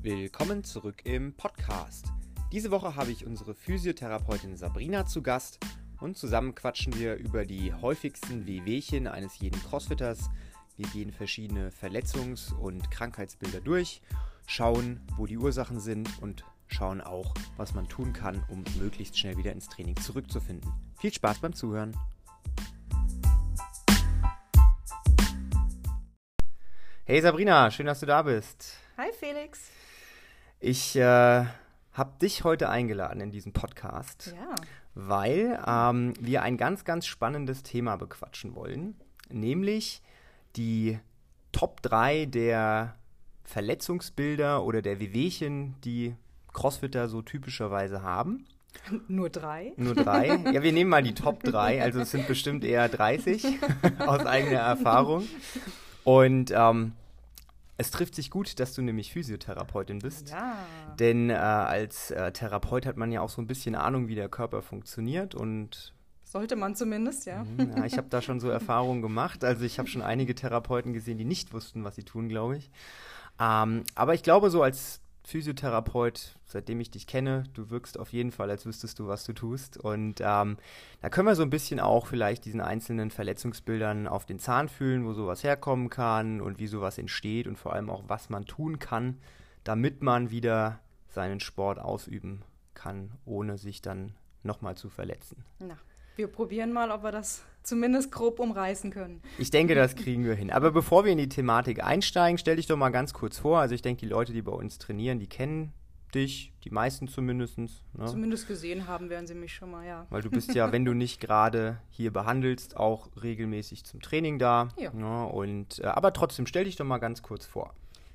Willkommen zurück im Podcast. Diese Woche habe ich unsere Physiotherapeutin Sabrina zu Gast und zusammen quatschen wir über die häufigsten Wehwehchen eines jeden Crossfitters. Wir gehen verschiedene Verletzungs- und Krankheitsbilder durch, schauen, wo die Ursachen sind und schauen auch, was man tun kann, um möglichst schnell wieder ins Training zurückzufinden. Viel Spaß beim Zuhören. Hey Sabrina, schön, dass du da bist. Hi Felix. Ich äh, habe dich heute eingeladen in diesen Podcast, Ja. weil ähm, wir ein ganz, ganz spannendes Thema bequatschen wollen, nämlich die Top 3 der Verletzungsbilder oder der Wehwehchen, die Crossfitter so typischerweise haben. Nur drei. Nur drei. Ja, wir nehmen mal die Top 3, also es sind bestimmt eher 30 aus eigener Erfahrung. Und ähm, es trifft sich gut, dass du nämlich Physiotherapeutin bist. Ja. Denn äh, als äh, Therapeut hat man ja auch so ein bisschen Ahnung, wie der Körper funktioniert. Und Sollte man zumindest, ja. mh, ja, ich habe da schon so Erfahrungen gemacht. Also ich habe schon einige Therapeuten gesehen, die nicht wussten, was sie tun, glaube ich. Ähm, aber ich glaube, so als Physiotherapeut, seitdem ich dich kenne, du wirkst auf jeden Fall, als wüsstest du, was du tust. Und ähm, da können wir so ein bisschen auch vielleicht diesen einzelnen Verletzungsbildern auf den Zahn fühlen, wo sowas herkommen kann und wie sowas entsteht und vor allem auch, was man tun kann, damit man wieder seinen Sport ausüben kann, ohne sich dann nochmal zu verletzen. Na, wir probieren mal, ob wir das zumindest grob umreißen können. Ich denke, das kriegen wir hin. Aber bevor wir in die Thematik einsteigen, stell dich doch mal ganz kurz vor. Also ich denke, die Leute, die bei uns trainieren, die kennen dich, die meisten zumindest. Ne? Zumindest gesehen haben werden sie mich schon mal, ja. Weil du bist ja, wenn du nicht gerade hier behandelst, auch regelmäßig zum Training da. Ja. Ne? Und, äh, aber trotzdem, stell dich doch mal ganz kurz vor.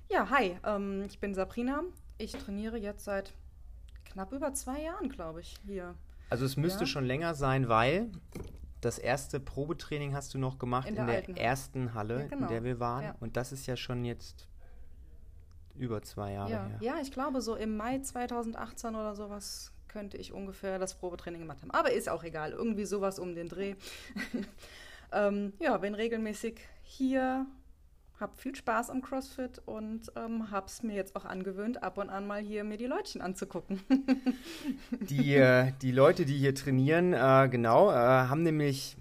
Ja, hi, ähm, ich bin Sabrina. Ich trainiere jetzt seit knapp über zwei Jahren, glaube ich, hier. Also es müsste Ja. schon länger sein, weil das erste Probetraining hast du noch gemacht in In der, der ersten Halle, Ja, genau. in der wir waren. Ja. Und das ist ja schon jetzt über zwei Jahre Ja, her. ja, ich glaube, so im Mai 2018 oder sowas könnte ich ungefähr das Probetraining gemacht haben. Aber ist auch egal, irgendwie sowas um den Dreh. ähm, ja, bin regelmäßig hier, hab viel Spaß am CrossFit und ähm, hab's mir jetzt auch angewöhnt, ab und an mal hier mir die Leutchen anzugucken. Die, äh, die Leute, die hier trainieren, äh, genau, äh, haben nämlich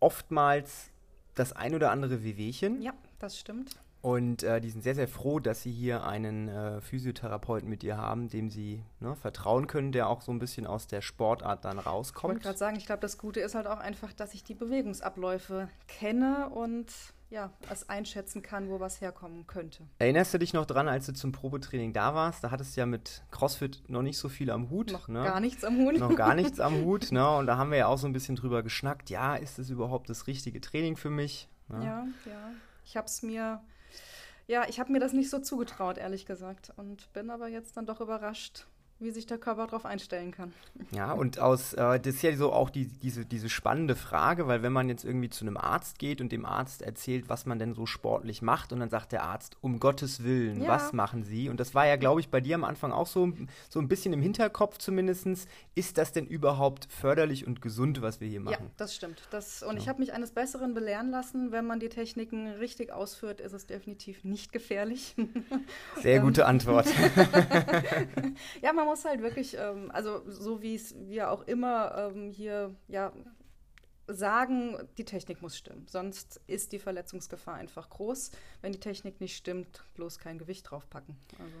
oftmals das ein oder andere Wehwehchen. ja, das stimmt. Und äh, die sind sehr, sehr froh, dass sie hier einen äh, Physiotherapeuten mit dir haben, dem sie ne, vertrauen können, der auch so ein bisschen aus der Sportart dann Ich wollte rauskommt. gerade sagen, ich glaube, das Gute ist halt auch einfach, dass ich die Bewegungsabläufe kenne und ja, es einschätzen kann, wo was herkommen könnte. Erinnerst du dich noch dran, als du zum Probetraining da warst? Da hattest du ja mit CrossFit noch nicht so viel am Hut. Noch ne? gar nichts am Hut. noch gar nichts am Hut. Ne? Und da haben wir ja auch so ein bisschen drüber geschnackt. Ja, ist das überhaupt das richtige Training für mich? Ne? Ja, ja. Ich habe es mir, ja, ich habe mir das nicht so zugetraut, ehrlich gesagt. Und bin aber jetzt dann doch überrascht, wie sich der Körper darauf einstellen kann. Ja, und aus, äh, das ist ja so auch die, diese, diese spannende Frage, weil wenn man jetzt irgendwie zu einem Arzt geht und dem Arzt erzählt, was man denn so sportlich macht, und dann sagt der Arzt, um Gottes Willen, Ja. was machen Sie? Und das war ja, glaube ich, bei dir am Anfang auch so, so ein bisschen im Hinterkopf zumindest, ist das denn überhaupt förderlich und gesund, was wir hier Ja, machen? das stimmt. Das, und ich Ja. habe mich eines Besseren belehren lassen. Wenn man die Techniken richtig ausführt, ist es definitiv nicht gefährlich. Sehr gute Antwort. ja, man muss halt wirklich, ähm, also so wie es wir auch immer ähm, hier ja, sagen, die Technik muss stimmen. Sonst ist die Verletzungsgefahr einfach groß. Wenn die Technik nicht stimmt, bloß kein Gewicht draufpacken. Also,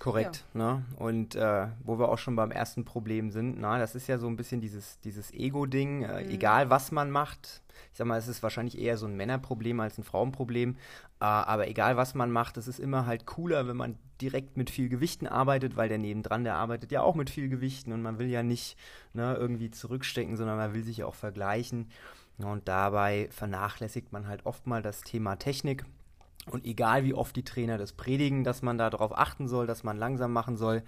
Korrekt, ne? Und äh, wo wir auch schon beim ersten Problem sind, na, das ist ja so ein bisschen dieses, dieses Ego-Ding, äh, Mhm. egal was man macht. Ich sag mal, es ist wahrscheinlich eher so ein Männerproblem als ein Frauenproblem. Äh, aber egal was man macht, es ist immer halt cooler, wenn man direkt mit viel Gewichten arbeitet, weil der nebendran, der arbeitet ja auch mit viel Gewichten und man will ja nicht ne, irgendwie zurückstecken, sondern man will sich auch vergleichen. Und dabei vernachlässigt man halt oft mal das Thema Technik. Und egal wie oft die Trainer das predigen, dass man darauf achten soll, dass man langsam machen soll.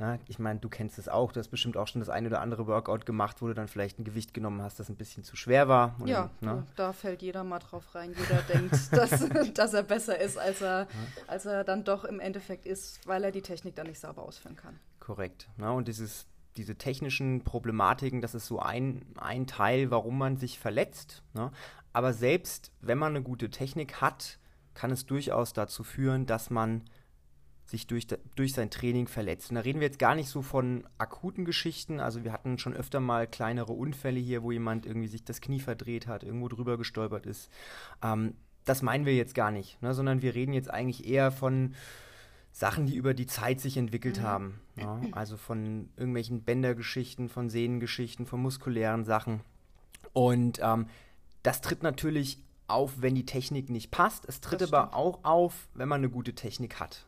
Na, ich meine, du kennst es auch, du hast bestimmt auch schon das eine oder andere Workout gemacht, wo du dann vielleicht ein Gewicht genommen hast, das ein bisschen zu schwer war. Und ja, ne? da fällt jeder mal drauf rein. Jeder denkt, dass, dass er besser ist, als er, als er dann doch im Endeffekt ist, weil er die Technik dann nicht sauber ausführen kann. Korrekt. Ne? Und dieses, diese technischen Problematiken, das ist so ein, ein Teil, warum man sich verletzt. Ne? Aber selbst wenn man eine gute Technik hat, kann es durchaus dazu führen, dass man sich durch, durch sein Training verletzt. Und da reden wir jetzt gar nicht so von akuten Geschichten. Also wir hatten schon öfter mal kleinere Unfälle hier, wo jemand irgendwie sich das Knie verdreht hat, irgendwo drüber gestolpert ist. Ähm, das meinen wir jetzt gar nicht, ne, sondern wir reden jetzt eigentlich eher von Sachen, die über die Zeit sich entwickelt mhm. haben. Ja, also von irgendwelchen Bändergeschichten, von Sehnengeschichten, von muskulären Sachen. Und ähm, das tritt natürlich auf, wenn die Technik nicht passt. Es tritt aber auch auf, wenn man eine gute Technik hat.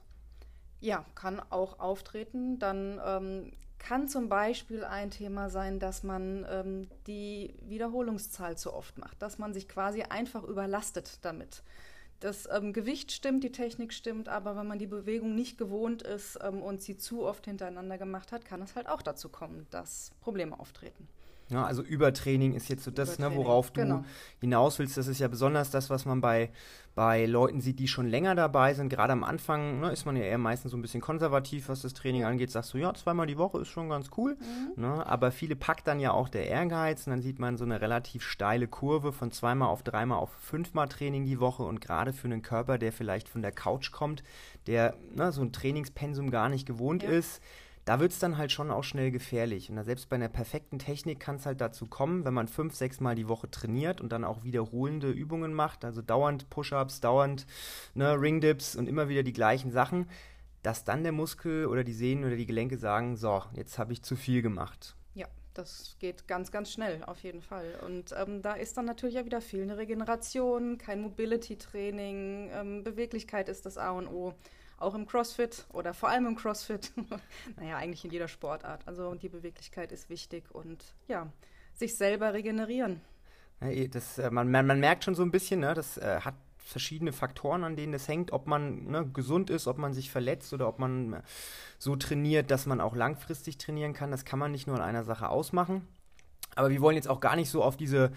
Ja, kann auch auftreten. Dann ähm, kann zum Beispiel ein Thema sein, dass man ähm, die Wiederholungszahl zu oft macht, dass man sich quasi einfach überlastet damit. Das ähm, Gewicht stimmt, die Technik stimmt, aber wenn man die Bewegung nicht gewohnt ist ähm, und sie zu oft hintereinander gemacht hat, kann es halt auch dazu kommen, dass Probleme auftreten. Ja, also Übertraining ist jetzt so das, ne, worauf du genau. hinaus willst. Das ist ja besonders das, was man bei, bei Leuten sieht, die schon länger dabei sind. Gerade am Anfang ne, ist man ja eher meistens so ein bisschen konservativ, was das Training angeht. Sagst du, ja, zweimal die Woche ist schon ganz cool. Mhm. Ne, aber viele packt dann ja auch der Ehrgeiz und dann sieht man so eine relativ steile Kurve von zweimal auf dreimal auf fünfmal Training die Woche. Und gerade für einen Körper, der vielleicht von der Couch kommt, der ne, so ein Trainingspensum gar nicht gewohnt ja. ist, da wird es dann halt schon auch schnell gefährlich. Und selbst bei einer perfekten Technik kann es halt dazu kommen, wenn man fünf, sechs Mal die Woche trainiert und dann auch wiederholende Übungen macht, also dauernd Push-Ups, dauernd ne, Ringdips und immer wieder die gleichen Sachen, dass dann der Muskel oder die Sehnen oder die Gelenke sagen, so, jetzt habe ich zu viel gemacht. Ja, das geht ganz, ganz schnell auf jeden Fall. Und ähm, da ist dann natürlich ja wieder fehlende Regeneration, kein Mobility-Training, ähm, Beweglichkeit ist das A und O auch im CrossFit oder vor allem im CrossFit. naja, eigentlich in jeder Sportart. Also die Beweglichkeit ist wichtig und ja, sich selber regenerieren. Ja, das, äh, man, man, man, merkt schon so ein bisschen, ne, das äh, hat verschiedene Faktoren, an denen es hängt, ob man ne, gesund ist, ob man sich verletzt oder ob man äh, so trainiert, dass man auch langfristig trainieren kann. Das kann man nicht nur an einer Sache ausmachen. Aber wir wollen jetzt auch gar nicht so auf diese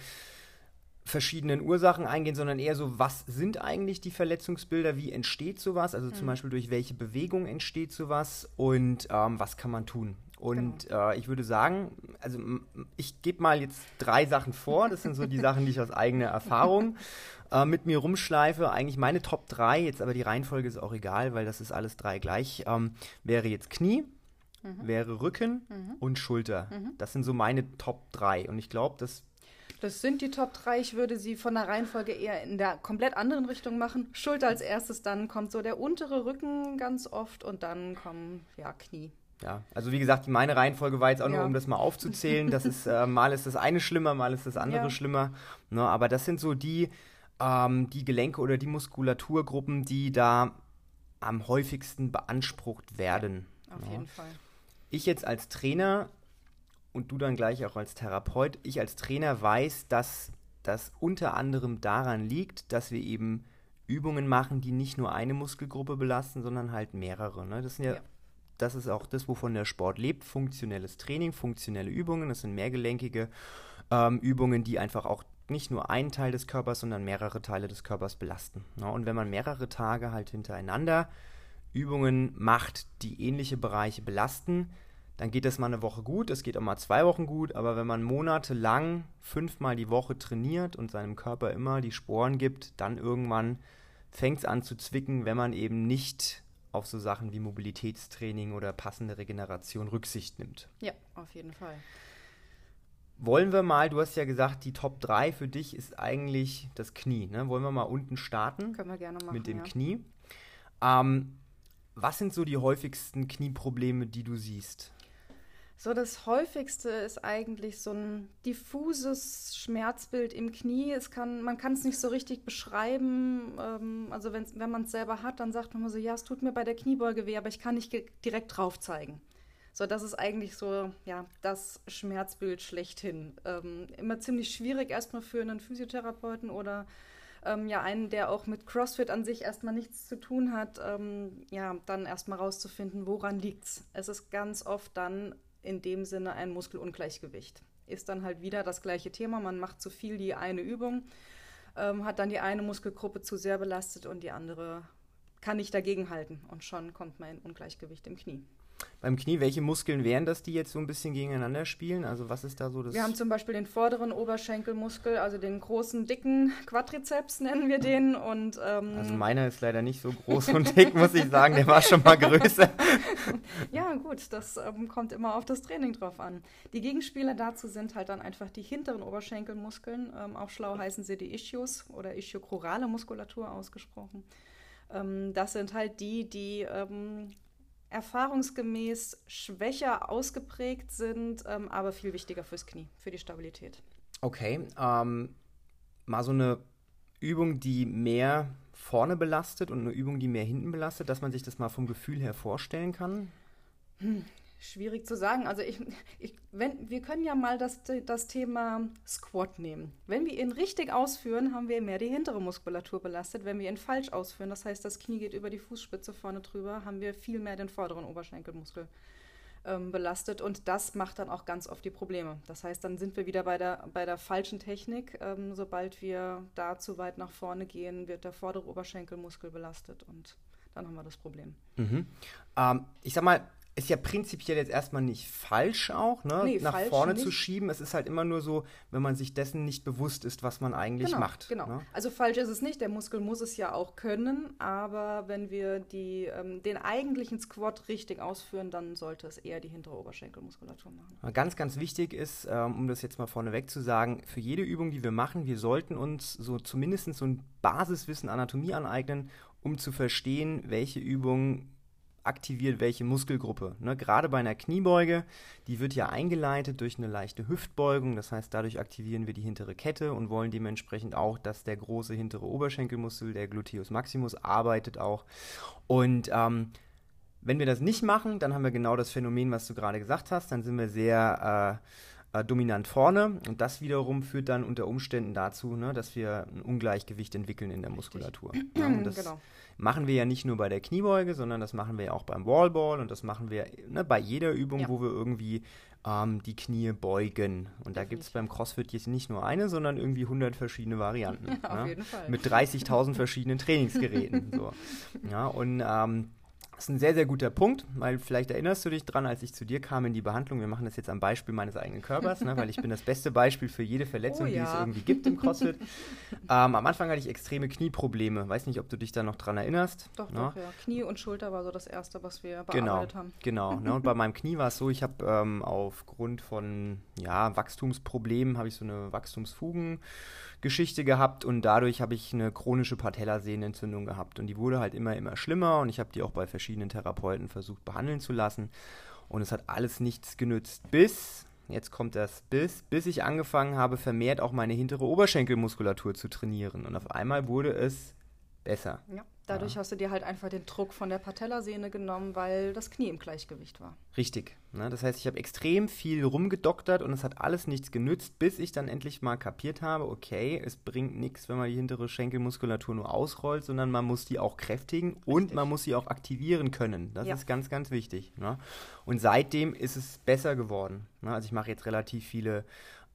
verschiedenen Ursachen eingehen, sondern eher so, was sind eigentlich die Verletzungsbilder, wie entsteht sowas, also mhm. zum Beispiel durch welche Bewegung entsteht sowas und ähm, was kann man tun. Und genau. äh, ich würde sagen, also ich gebe mal jetzt drei Sachen vor, das sind so die Sachen, die ich aus eigener Erfahrung äh, mit mir rumschleife. Eigentlich meine Top 3, jetzt aber die Reihenfolge ist auch egal, weil das ist alles drei gleich, ähm, wäre jetzt Knie, mhm. wäre Rücken mhm. und Schulter. Mhm. Das sind so meine Top 3 und ich glaube, das das sind die Top 3. Ich würde sie von der Reihenfolge eher in der komplett anderen Richtung machen. Schulter als erstes, dann kommt so der untere Rücken ganz oft und dann kommen ja Knie. Ja, also wie gesagt, meine Reihenfolge war jetzt auch ja. nur, um das mal aufzuzählen. Das ist, äh, mal ist das eine schlimmer, mal ist das andere ja. schlimmer. Ne, aber das sind so die, ähm, die Gelenke oder die Muskulaturgruppen, die da am häufigsten beansprucht werden. Ja, auf ne? jeden Fall. Ich jetzt als Trainer und du dann gleich auch als Therapeut, ich als Trainer weiß, dass das unter anderem daran liegt, dass wir eben Übungen machen, die nicht nur eine Muskelgruppe belasten, sondern halt mehrere. Ne? Das, ja, ja. das ist auch das, wovon der Sport lebt. Funktionelles Training, funktionelle Übungen. Das sind mehrgelenkige ähm, Übungen, die einfach auch nicht nur einen Teil des Körpers, sondern mehrere Teile des Körpers belasten. Ne? Und wenn man mehrere Tage halt hintereinander Übungen macht, die ähnliche Bereiche belasten, dann geht das mal eine Woche gut, es geht auch mal zwei Wochen gut, aber wenn man monatelang fünfmal die Woche trainiert und seinem Körper immer die Sporen gibt, dann irgendwann fängt es an zu zwicken, wenn man eben nicht auf so Sachen wie Mobilitätstraining oder passende Regeneration Rücksicht nimmt. Ja, auf jeden Fall. Wollen wir mal, du hast ja gesagt, die Top 3 für dich ist eigentlich das Knie. Ne? Wollen wir mal unten starten? Können wir gerne machen. Mit dem ja. Knie. Ähm, was sind so die häufigsten Knieprobleme, die du siehst? So, das häufigste ist eigentlich so ein diffuses Schmerzbild im Knie. Es kann, man kann es nicht so richtig beschreiben. Ähm, also wenn, man es selber hat, dann sagt man immer so, ja, es tut mir bei der Kniebeuge weh, aber ich kann nicht direkt drauf zeigen. So, das ist eigentlich so, ja, das Schmerzbild schlechthin. Ähm, immer ziemlich schwierig erstmal für einen Physiotherapeuten oder ähm, ja, einen, der auch mit CrossFit an sich erstmal nichts zu tun hat, ähm, ja, dann erstmal rauszufinden, woran liegt's. Es ist ganz oft dann in dem Sinne ein Muskelungleichgewicht. Ist dann halt wieder das gleiche Thema. Man macht zu viel die eine Übung, ähm, hat dann die eine Muskelgruppe zu sehr belastet und die andere kann nicht dagegenhalten. Und schon kommt man in Ungleichgewicht im Knie. Beim Knie, welche Muskeln wären das, die jetzt so ein bisschen gegeneinander spielen? Also was ist da so das? Wir haben zum Beispiel den vorderen Oberschenkelmuskel, also den großen, dicken Quadrizeps nennen wir den. Und, ähm, also meiner ist leider nicht so groß und dick, muss ich sagen. Der war schon mal größer. ja gut, das ähm, kommt immer auf das Training drauf an. Die Gegenspieler dazu sind halt dann einfach die hinteren Oberschenkelmuskeln. Ähm, auch schlau heißen sie die Ischios oder ischiochorale Muskulatur ausgesprochen. Ähm, das sind halt die, die ähm, erfahrungsgemäß schwächer ausgeprägt sind, ähm, aber viel wichtiger fürs Knie, für die Stabilität. Okay, ähm, mal so eine Übung, die mehr vorne belastet und eine Übung, die mehr hinten belastet, dass man sich das mal vom Gefühl her vorstellen kann? Hm. Schwierig zu sagen. Also ich, ich, wenn, wir können ja mal das, das Thema Squat nehmen. Wenn wir ihn richtig ausführen, haben wir mehr die hintere Muskulatur belastet. Wenn wir ihn falsch ausführen, das heißt, das Knie geht über die Fußspitze vorne drüber, haben wir viel mehr den vorderen Oberschenkelmuskel ähm, belastet. Und das macht dann auch ganz oft die Probleme. Das heißt, dann sind wir wieder bei der, bei der falschen Technik. Ähm, sobald wir da zu weit nach vorne gehen, wird der vordere Oberschenkelmuskel belastet und dann haben wir das Problem. Mhm. Ähm, ich sag mal, ist ja prinzipiell jetzt erstmal nicht falsch auch, ne? Nee, nach vorne nicht. zu schieben. Es ist halt immer nur so, wenn man sich dessen nicht bewusst ist, was man eigentlich genau, macht. Genau. Ne? Also falsch ist es nicht. Der Muskel muss es ja auch können, aber wenn wir die, ähm, den eigentlichen Squat richtig ausführen, dann sollte es eher die hintere Oberschenkelmuskulatur machen. Ganz, ganz wichtig ist, ähm, um das jetzt mal vorneweg zu sagen, für jede Übung, die wir machen, wir sollten uns so zumindest so ein Basiswissen Anatomie aneignen, um zu verstehen, welche Übungen aktiviert welche Muskelgruppe. Ne? Gerade bei einer Kniebeuge, die wird ja eingeleitet durch eine leichte Hüftbeugung. Das heißt, dadurch aktivieren wir die hintere Kette und wollen dementsprechend auch, dass der große hintere Oberschenkelmuskel, der Gluteus Maximus, arbeitet auch. Und ähm, wenn wir das nicht machen, dann haben wir genau das Phänomen, was du gerade gesagt hast. Dann sind wir sehr äh, äh, dominant vorne und das wiederum führt dann unter Umständen dazu, ne, dass wir ein Ungleichgewicht entwickeln in der Muskulatur. Ja, das, genau machen wir ja nicht nur bei der Kniebeuge, sondern das machen wir ja auch beim Wallball und das machen wir ne, bei jeder Übung, ja. wo wir irgendwie ähm, die Knie beugen. Und da gibt es beim CrossFit jetzt nicht nur eine, sondern irgendwie 100 verschiedene Varianten. Ja, auf ne? jeden Fall. Mit 30.000 verschiedenen Trainingsgeräten. so. Ja, und ähm, das ist ein sehr, sehr guter Punkt, weil vielleicht erinnerst du dich dran, als ich zu dir kam in die Behandlung. Wir machen das jetzt am Beispiel meines eigenen Körpers, ne, weil ich bin das beste Beispiel für jede Verletzung, oh, ja. die es irgendwie gibt im CrossFit. ähm, am Anfang hatte ich extreme Knieprobleme. Weiß nicht, ob du dich da noch dran erinnerst. Doch, ne? doch, ja. Knie und Schulter war so das Erste, was wir bearbeitet genau, haben. Genau, ne? und bei meinem Knie war es so, ich habe ähm, aufgrund von ja, Wachstumsproblemen, habe ich so eine Wachstumsfugen Geschichte gehabt und dadurch habe ich eine chronische Patellasehnenentzündung gehabt und die wurde halt immer, immer schlimmer und ich habe die auch bei verschiedenen Therapeuten versucht behandeln zu lassen und es hat alles nichts genützt, bis, jetzt kommt das bis, bis ich angefangen habe, vermehrt auch meine hintere Oberschenkelmuskulatur zu trainieren und auf einmal wurde es besser. Ja. Dadurch ja. hast du dir halt einfach den Druck von der Patellasehne genommen, weil das Knie im Gleichgewicht war. Richtig. Ne? Das heißt, ich habe extrem viel rumgedoktert und es hat alles nichts genützt, bis ich dann endlich mal kapiert habe, okay, es bringt nichts, wenn man die hintere Schenkelmuskulatur nur ausrollt, sondern man muss die auch kräftigen Richtig. und man muss sie auch aktivieren können. Das ja. ist ganz, ganz wichtig. Ne? Und seitdem ist es besser geworden. Ne? Also ich mache jetzt relativ viele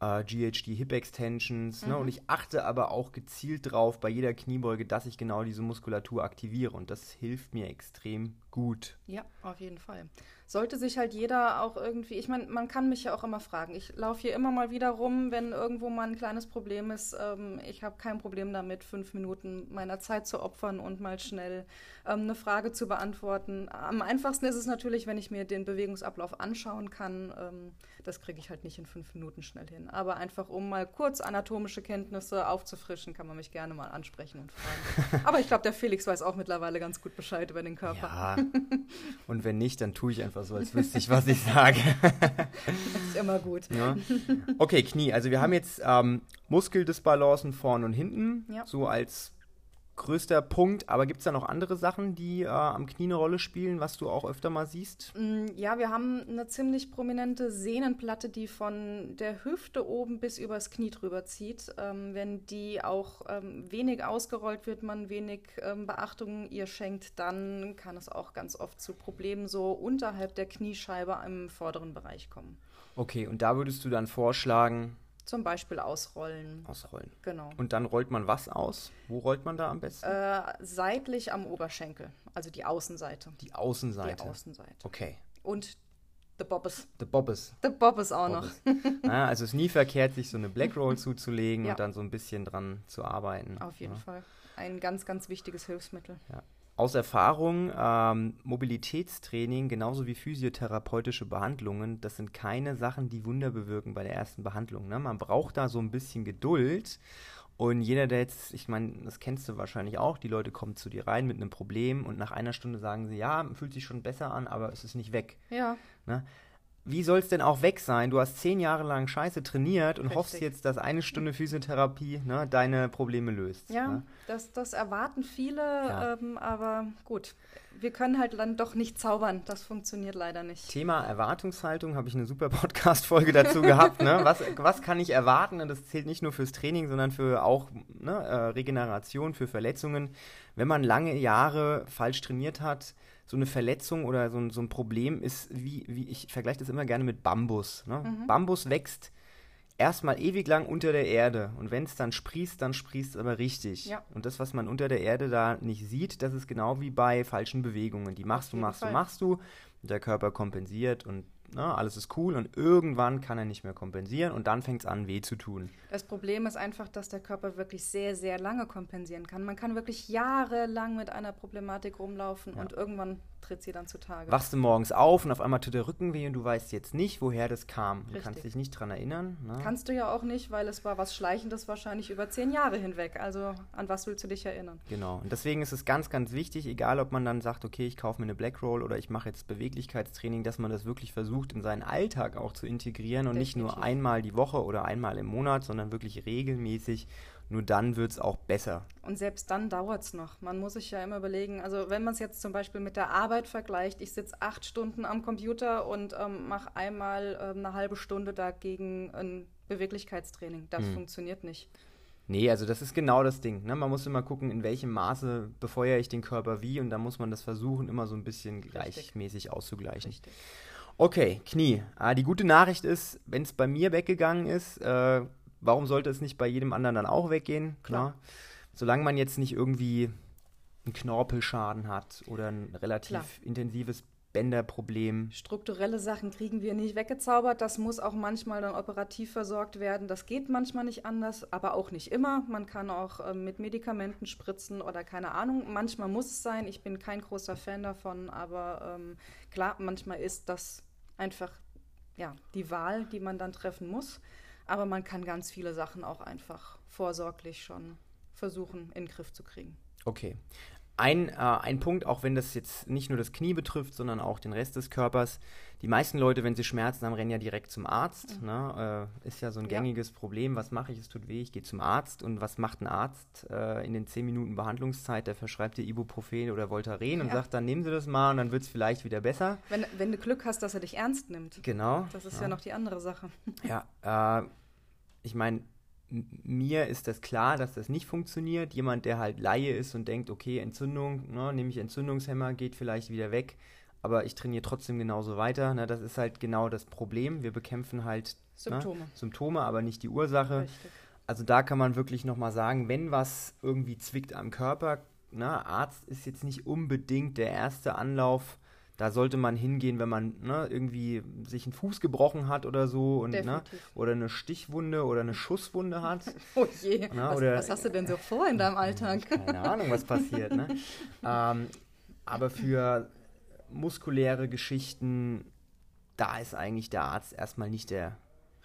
äh, GHD Hip Extensions. Mhm. Ne? Und ich achte aber auch gezielt drauf bei jeder Kniebeuge, dass ich genau diese Muskulatur aktiviere. Und das hilft mir extrem gut. Ja, auf jeden Fall sollte sich halt jeder auch irgendwie, ich meine, man kann mich ja auch immer fragen. Ich laufe hier immer mal wieder rum, wenn irgendwo mal ein kleines Problem ist. Ähm, ich habe kein Problem damit, fünf Minuten meiner Zeit zu opfern und mal schnell ähm, eine Frage zu beantworten. Am einfachsten ist es natürlich, wenn ich mir den Bewegungsablauf anschauen kann. Ähm, das kriege ich halt nicht in fünf Minuten schnell hin. Aber einfach, um mal kurz anatomische Kenntnisse aufzufrischen, kann man mich gerne mal ansprechen und fragen. Aber ich glaube, der Felix weiß auch mittlerweile ganz gut Bescheid über den Körper. Ja. Und wenn nicht, dann tue ich einfach so, als wüsste ich, was ich sage. das ist immer gut. Ja. Okay, Knie. Also wir haben jetzt ähm, Muskeldisbalancen vorn und hinten, ja. so als größter Punkt. Aber gibt es da noch andere Sachen, die äh, am Knie eine Rolle spielen, was du auch öfter mal siehst? Mm, ja, wir haben eine ziemlich prominente Sehnenplatte, die von der Hüfte oben bis übers Knie drüber zieht. Ähm, wenn die auch ähm, wenig ausgerollt wird, man wenig ähm, Beachtung ihr schenkt, dann kann es auch ganz oft zu Problemen so unterhalb der Kniescheibe im vorderen Bereich kommen. Okay, und da würdest du dann vorschlagen, zum Beispiel ausrollen. Ausrollen. Genau. Und dann rollt man was aus? Wo rollt man da am besten? Äh, seitlich am Oberschenkel, also die Außenseite. Die Außenseite. Die Außenseite. Okay. Und The Bobbes. The Bobbes. The Bobbes auch Bobbes. noch. ja, also es ist nie verkehrt, sich so eine Black Roll zuzulegen Ja. und dann so ein bisschen dran zu arbeiten. Auf jeden ja. Fall. Ein ganz, ganz wichtiges Hilfsmittel. Aus Erfahrung, ähm, Mobilitätstraining genauso wie physiotherapeutische Behandlungen, das sind keine Sachen, die Wunder bewirken bei der ersten Behandlung. Ne? Man braucht da so ein bisschen Geduld. Und jeder, der jetzt, ich meine, das kennst du wahrscheinlich auch, die Leute kommen zu dir rein mit einem Problem und nach einer Stunde sagen sie, ja, fühlt sich schon besser an, aber es ist nicht weg. Ja, Wie soll es denn auch weg sein? Du hast zehn Jahre lang scheiße trainiert und Richtig. hoffst jetzt, dass eine Stunde Physiotherapie ne, deine Probleme löst. ja, Ne? das, das erwarten viele, Ja. ähm, aber gut. Wir können halt dann doch nicht zaubern. Das funktioniert leider nicht. Thema Erwartungshaltung habe ich eine super Podcast-Folge dazu gehabt. Ne? Was, was kann ich erwarten? Und das zählt nicht nur fürs Training, sondern für auch ne, äh, Regeneration, für Verletzungen. Wenn man lange Jahre falsch trainiert hat, so eine Verletzung oder so ein, so ein Problem ist wie, wie ich vergleiche das immer gerne mit Bambus. Ne? Bambus wächst erstmal ewig lang unter der Erde und wenn es dann sprießt, dann sprießt es aber richtig. Ja. Und das, was man unter der Erde da nicht sieht, das ist genau wie bei falschen Bewegungen. Die machst du, machst Fall. du, machst du und der Körper kompensiert und na, alles ist cool und irgendwann kann er nicht mehr kompensieren und dann fängt es an, weh zu tun. Das Problem ist einfach, dass der Körper wirklich sehr, sehr lange kompensieren kann. Man kann wirklich jahrelang mit einer Problematik rumlaufen und irgendwann tritt sie dann zutage. Wachst du morgens auf und auf einmal tut der Rücken weh und du weißt jetzt nicht, woher das kam. Du Richtig. kannst dich nicht dran erinnern. Ne? Kannst du ja auch nicht, weil es war was Schleichendes wahrscheinlich über zehn Jahre hinweg. Also an was willst du dich erinnern? Genau. Und deswegen ist es ganz, ganz wichtig, egal ob man dann sagt, okay, ich kaufe mir eine Black Roll oder ich mache jetzt Beweglichkeitstraining, dass man das wirklich versucht, in seinen Alltag auch zu integrieren und nicht nur Definitiv. einmal die Woche oder einmal im Monat, sondern wirklich regelmäßig. Nur dann wird es auch besser. Und selbst dann dauert es noch. Man muss sich ja immer überlegen, also wenn man es jetzt zum Beispiel mit der Arbeit vergleicht, ich sitze acht Stunden am Computer und ähm, mache einmal ähm, eine halbe Stunde dagegen ein Beweglichkeitstraining. Das Hm. funktioniert nicht. Nee, also das ist genau das Ding. Ne? Man muss immer gucken, in welchem Maße befeuere ich den Körper wie und da muss man das versuchen, immer so ein bisschen gleichmäßig auszugleichen. Richtig. Okay, Knie. Ah, die gute Nachricht ist, wenn es bei mir weggegangen ist, äh, warum sollte es nicht bei jedem anderen dann auch weggehen? Klar. Ne? Solange man jetzt nicht irgendwie einen Knorpelschaden hat oder ein relativ Klar. intensives Bänderproblem. Strukturelle Sachen kriegen wir nicht weggezaubert. Das muss auch manchmal dann operativ versorgt werden. Das geht manchmal nicht anders, aber auch nicht immer. Man kann auch ähm, mit Medikamenten spritzen oder keine Ahnung. Manchmal muss es sein. Ich bin kein großer Fan davon, aber ähm, klar, manchmal ist das einfach ja, die Wahl, die man dann treffen muss. Aber man kann ganz viele Sachen auch einfach vorsorglich schon versuchen, in den Griff zu kriegen. Okay. Ein, äh, ein Punkt, auch wenn das jetzt nicht nur das Knie betrifft, sondern auch den Rest des Körpers. Die meisten Leute, wenn sie Schmerzen haben, rennen ja direkt zum Arzt. Ne? Äh, ist ja so ein Mhm. Ja. gängiges Problem. Was mache ich? Es tut weh, ich gehe zum Arzt. Und was macht ein Arzt äh, in den 10 Minuten Behandlungszeit? Der verschreibt dir Ibuprofen oder Voltaren und Ja. sagt, dann nehmen Sie das mal und dann wird es vielleicht wieder besser. Wenn, wenn du Glück hast, dass er dich ernst nimmt. Genau. Das ist ja, noch die andere Sache. Ja, äh, ich meine, mir ist das klar, dass das nicht funktioniert. Jemand, der halt Laie ist und denkt, okay, Entzündung, ne, nehme ich Entzündungshemmer, geht vielleicht wieder weg, aber ich trainiere trotzdem genauso weiter. Ne, das ist halt genau das Problem. Wir bekämpfen halt Symptome. Ne, Symptome, aber nicht die Ursache. Richtig. Also da kann man wirklich nochmal sagen, wenn was irgendwie zwickt am Körper, ne, Arzt ist jetzt nicht unbedingt der erste Anlauf. Da sollte man hingehen, wenn man ne, irgendwie sich einen Fuß gebrochen hat oder so und ne, oder eine Stichwunde oder eine Schusswunde hat. Oh je, Na, was, oder- was hast du denn so vor in deinem Alltag? Keine Ahnung, was passiert. Ne? ähm, aber für muskuläre Geschichten, da ist eigentlich der Arzt erstmal nicht der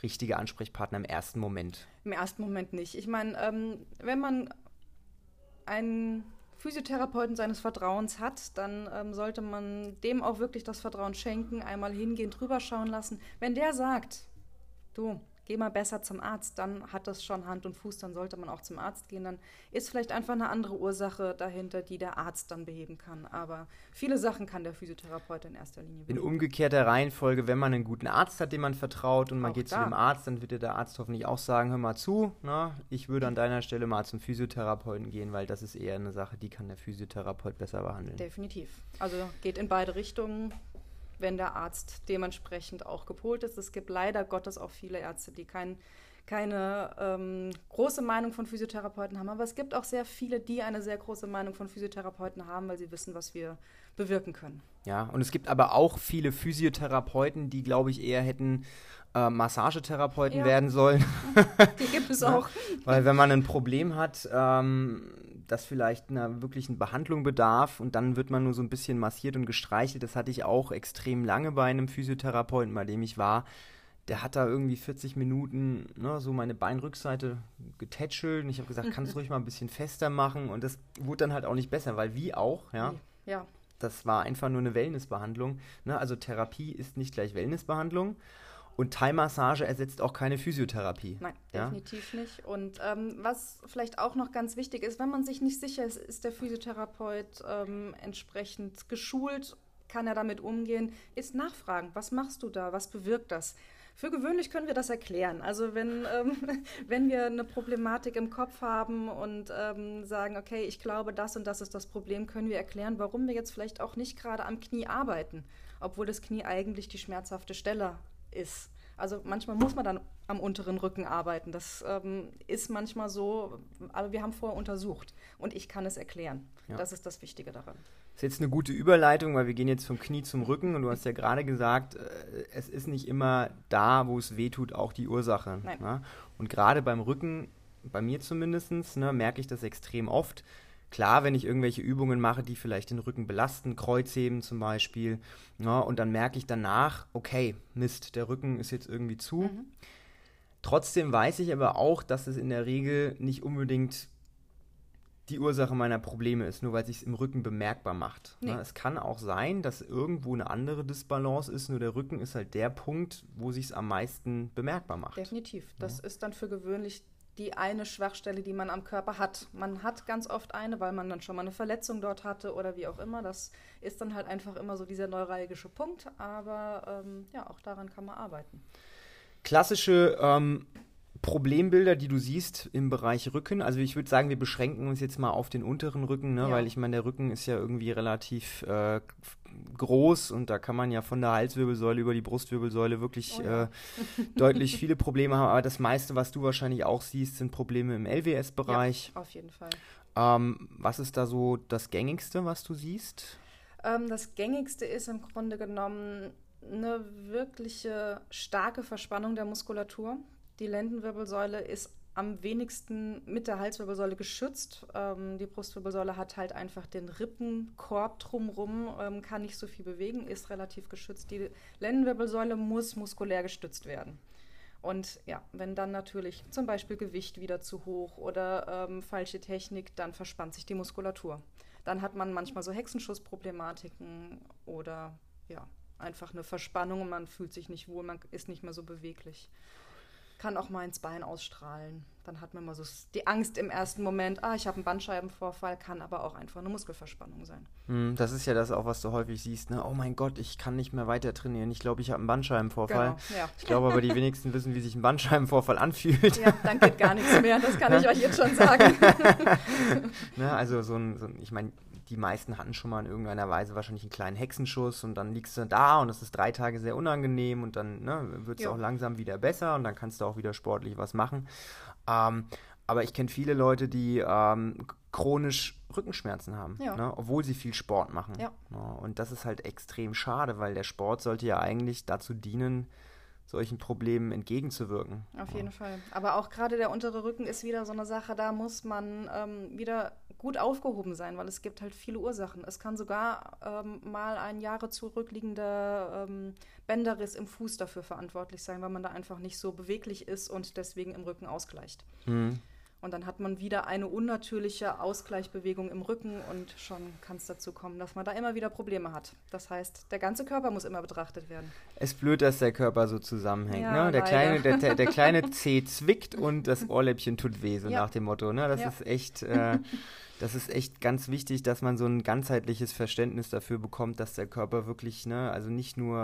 richtige Ansprechpartner im ersten Moment. Im ersten Moment nicht. Ich meine, ähm, wenn man einen Physiotherapeuten seines Vertrauens hat, dann ähm, sollte man dem auch wirklich das Vertrauen schenken, einmal hingehen, drüber schauen lassen. Wenn der sagt, du, geh mal besser zum Arzt, dann hat das schon Hand und Fuß, dann sollte man auch zum Arzt gehen. Dann ist vielleicht einfach eine andere Ursache dahinter, die der Arzt dann beheben kann. Aber viele Sachen kann der Physiotherapeut in erster Linie In beheben. umgekehrter Reihenfolge, wenn man einen guten Arzt hat, dem man vertraut und man Auch geht zu da. dem Arzt, dann wird dir der Arzt hoffentlich auch sagen, hör mal zu, na, ich würde an deiner Stelle mal zum Physiotherapeuten gehen, weil das ist eher eine Sache, die kann der Physiotherapeut besser behandeln. Definitiv. Also geht in beide Richtungen, wenn der Arzt dementsprechend auch gepolt ist. Es gibt leider Gottes auch viele Ärzte, die kein, keine ähm, große Meinung von Physiotherapeuten haben. Aber es gibt auch sehr viele, die eine sehr große Meinung von Physiotherapeuten haben, weil sie wissen, was wir bewirken können. Ja, und es gibt aber auch viele Physiotherapeuten, die, glaube ich, eher hätten äh, Massagetherapeuten ja. werden sollen. Die gibt es auch. Weil wenn man ein Problem hat, ähm, das vielleicht einer wirklichen Behandlung bedarf und dann wird man nur so ein bisschen massiert und gestreichelt, das hatte ich auch extrem lange bei einem Physiotherapeuten, bei dem ich war. Der hat da irgendwie 40 Minuten ne, so meine Beinrückseite getätschelt und ich habe gesagt, kannst du ruhig mal ein bisschen fester machen und das wurde dann halt auch nicht besser, weil wie auch, ja. Ja. Das war einfach nur eine Wellnessbehandlung. Ne? Also Therapie ist nicht gleich Wellnessbehandlung. Und Thai-Massage ersetzt auch keine Physiotherapie. Nein, ja? definitiv nicht. Und ähm, was vielleicht auch noch ganz wichtig ist, wenn man sich nicht sicher ist, ist der Physiotherapeut ähm, entsprechend geschult, kann er damit umgehen, ist nachfragen. Was machst du da? Was bewirkt das? Für gewöhnlich können wir das erklären. Also wenn, ähm, wenn wir eine Problematik im Kopf haben und ähm, sagen, okay, ich glaube, das und das ist das Problem, können wir erklären, warum wir jetzt vielleicht auch nicht gerade am Knie arbeiten, obwohl das Knie eigentlich die schmerzhafte Stelle ist. Also manchmal muss man dann am unteren Rücken arbeiten. Das ähm, ist manchmal so, aber wir haben vorher untersucht und ich kann es erklären. Ja. Das ist das Wichtige daran. Das ist jetzt eine gute Überleitung, weil wir gehen jetzt vom Knie zum Rücken und du hast ja gerade gesagt, äh, es ist nicht immer da, wo es weh tut, auch die Ursache. Ne? Und gerade beim Rücken, bei mir zumindest, ne, merke ich das extrem oft Klar, wenn ich irgendwelche Übungen mache, die vielleicht den Rücken belasten, Kreuzheben zum Beispiel, ja, und dann merke ich danach, okay, Mist, der Rücken ist jetzt irgendwie zu. Mhm. Trotzdem weiß ich aber auch, dass es in der Regel nicht unbedingt die Ursache meiner Probleme ist, nur weil sich es im Rücken bemerkbar macht. Nee. es kann auch sein, dass irgendwo eine andere Disbalance ist, nur der Rücken ist halt der Punkt, wo sich es am meisten bemerkbar macht. Definitiv. Das ja. ist dann für gewöhnlich die eine Schwachstelle, die man am Körper hat. Man hat ganz oft eine, weil man dann schon mal eine Verletzung dort hatte oder wie auch immer. Das ist dann halt einfach immer so dieser neuralgische Punkt. Aber ähm, ja, auch daran kann man arbeiten. Klassische ähm, Problembilder, die du siehst im Bereich Rücken. Also ich würde sagen, wir beschränken uns jetzt mal auf den unteren Rücken, ne? Ja. weil ich meine, der Rücken ist ja irgendwie relativ äh, groß und da kann man ja von der Halswirbelsäule über die Brustwirbelsäule wirklich oh ja. äh, deutlich viele Probleme haben. Aber das meiste, was du wahrscheinlich auch siehst, sind Probleme im LWS-Bereich. Ja, auf jeden Fall. Ähm, was ist da so das Gängigste, was du siehst? Ähm, das Gängigste ist im Grunde genommen eine wirkliche starke Verspannung der Muskulatur. Die Lendenwirbelsäule ist am wenigsten mit der Halswirbelsäule geschützt. Ähm, die Brustwirbelsäule hat halt einfach den Rippenkorb drumherum, ähm, kann nicht so viel bewegen, ist relativ geschützt. Die Lendenwirbelsäule muss muskulär gestützt werden. Und ja, wenn dann natürlich zum Beispiel Gewicht wieder zu hoch oder ähm, falsche Technik, dann verspannt sich die Muskulatur. Dann hat man manchmal so Hexenschussproblematiken oder ja, einfach eine Verspannung und man fühlt sich nicht wohl, man ist nicht mehr so beweglich kann auch mal ins Bein ausstrahlen. Dann hat man mal so die Angst im ersten Moment, ah, ich habe einen Bandscheibenvorfall, kann aber auch einfach eine Muskelverspannung sein. Hm, das ist ja das auch, was du häufig siehst, ne? Oh mein Gott, ich kann nicht mehr weiter trainieren. Ich glaube, ich habe einen Bandscheibenvorfall. Genau, ja. Ich glaube aber, die wenigsten wissen, wie sich ein Bandscheibenvorfall anfühlt. Ja, dann geht gar nichts mehr, das kann ich euch jetzt schon sagen. ne, also so ein, so ein ich meine, die meisten hatten schon mal in irgendeiner Weise wahrscheinlich einen kleinen Hexenschuss und dann liegst du da und es ist drei Tage sehr unangenehm und dann ne, wird es auch langsam wieder besser und dann kannst du auch wieder sportlich was machen. Ähm, aber ich kenne viele Leute, die ähm, chronisch Rückenschmerzen haben, ja. ne, obwohl sie viel Sport machen. Ja. Ja, und das ist halt extrem schade, weil der Sport sollte ja eigentlich dazu dienen, solchen Problemen entgegenzuwirken. Auf jeden Fall. Aber auch gerade der untere Rücken ist wieder so eine Sache, da muss man ähm, wieder gut aufgehoben sein, weil es gibt halt viele Ursachen. Es kann sogar ähm, mal ein Jahre zurückliegender ähm, Bänderriss im Fuß dafür verantwortlich sein, weil man da einfach nicht so beweglich ist und deswegen im Rücken ausgleicht. Mhm. Und dann hat man wieder eine unnatürliche Ausgleichbewegung im Rücken und schon kann es dazu kommen, dass man da immer wieder Probleme hat. Das heißt, der ganze Körper muss immer betrachtet werden. Es ist blöd, dass der Körper so zusammenhängt. Ja, ne? der, kleine, der, der, kleine Zeh zwickt und das Ohrläppchen tut weh, so ja. nach dem Motto. Ne? Das ja. ist echt. Äh, das ist echt ganz wichtig, dass man so ein ganzheitliches Verständnis dafür bekommt, dass der Körper wirklich, ne, also nicht nur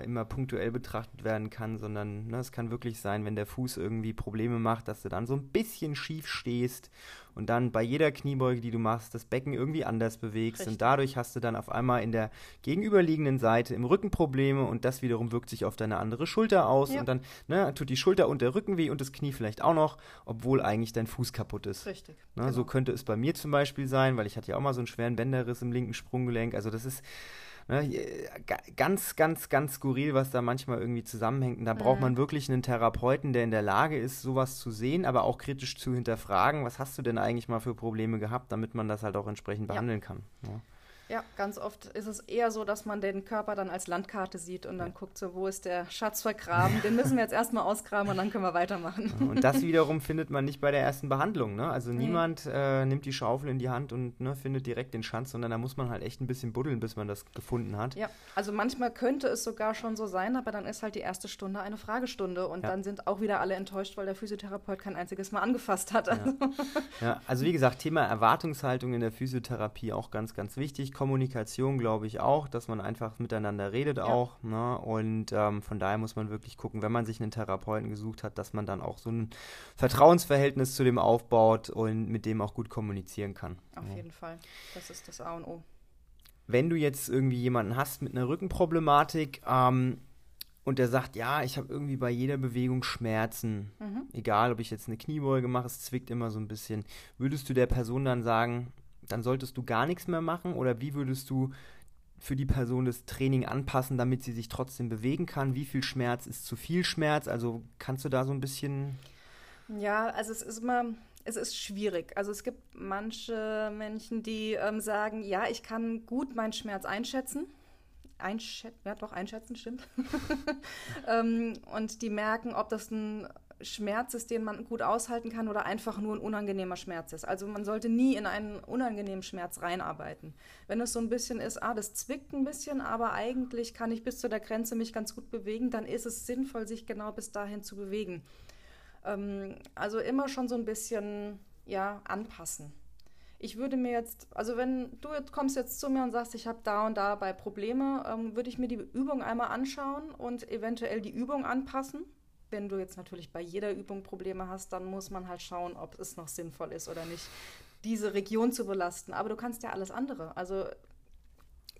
äh, immer punktuell betrachtet werden kann, sondern ne, es kann wirklich sein, wenn der Fuß irgendwie Probleme macht, dass er dann so ein bisschen schief stehst und dann bei jeder Kniebeuge, die du machst, das Becken irgendwie anders bewegst. Richtig. Und dadurch hast du dann auf einmal in der gegenüberliegenden Seite im Rücken Probleme und das wiederum wirkt sich auf deine andere Schulter aus. Ja. Und dann ne, tut die Schulter und der Rücken weh und das Knie vielleicht auch noch, obwohl eigentlich dein Fuß kaputt ist. Richtig. Ne, genau. So könnte es bei mir zum Beispiel sein, weil ich hatte ja auch mal so einen schweren Bänderriss im linken Sprunggelenk. Also das ist Ne, ganz, ganz, ganz skurril, was da manchmal irgendwie zusammenhängt. Und da braucht man wirklich einen Therapeuten, der in der Lage ist, sowas zu sehen, aber auch kritisch zu hinterfragen. Was hast du denn eigentlich mal für Probleme gehabt, damit man das halt auch entsprechend behandeln ja. kann? Ja. Ja, ganz oft ist es eher so, dass man den Körper dann als Landkarte sieht und dann guckt so, wo ist der Schatz vergraben? Den müssen wir jetzt erstmal ausgraben und dann können wir weitermachen. Und das wiederum findet man nicht bei der ersten Behandlung. Ne? Also nee. niemand äh, nimmt die Schaufel in die Hand und ne, findet direkt den Schanz, sondern da muss man halt echt ein bisschen buddeln, bis man das gefunden hat. Ja, also manchmal könnte es sogar schon so sein, aber dann ist halt die erste Stunde eine Fragestunde und ja. dann sind auch wieder alle enttäuscht, weil der Physiotherapeut kein einziges Mal angefasst hat. Also. Ja. ja, also wie gesagt, Thema Erwartungshaltung in der Physiotherapie auch ganz, ganz wichtig. Kommunikation glaube ich, auch, dass man einfach miteinander redet ja. auch. Ne? Und ähm, von daher muss man wirklich gucken, wenn man sich einen Therapeuten gesucht hat, dass man dann auch so ein Vertrauensverhältnis zu dem aufbaut und mit dem auch gut kommunizieren kann. Auf ja. jeden Fall. Das ist das A und O. Wenn du jetzt irgendwie jemanden hast mit einer Rückenproblematik, ähm, und der sagt, ja, ich habe irgendwie bei jeder Bewegung Schmerzen. Mhm. Egal, ob ich jetzt eine Kniebeuge mache, es zwickt immer so ein bisschen. Würdest du der Person dann sagen, dann solltest du gar nichts mehr machen? Oder wie würdest du für die Person das Training anpassen, damit sie sich trotzdem bewegen kann? Wie viel Schmerz ist zu viel Schmerz? Also kannst du da so ein bisschen. Ja, also es ist immer, es ist schwierig. Also es gibt manche Menschen, die ähm, sagen, ja, ich kann gut meinen Schmerz einschätzen. Einschätzen, ja doch, einschätzen, stimmt. ähm, und die merken, ob das ein Schmerz ist, den man gut aushalten kann oder einfach nur ein unangenehmer Schmerz ist. Also man sollte nie in einen unangenehmen Schmerz reinarbeiten. Wenn es so ein bisschen ist, ah, das zwickt ein bisschen, aber eigentlich kann ich bis zu der Grenze mich ganz gut bewegen, dann ist es sinnvoll, sich genau bis dahin zu bewegen. Ähm, also immer schon so ein bisschen, ja, anpassen. Ich würde mir jetzt, also wenn du jetzt kommst jetzt zu mir und sagst, ich habe da und da bei Probleme, ähm, würde ich mir die Übung einmal anschauen und eventuell die Übung anpassen wenn du jetzt natürlich bei jeder Übung Probleme hast, dann muss man halt schauen, ob es noch sinnvoll ist oder nicht, diese Region zu belasten. Aber du kannst ja alles andere. Also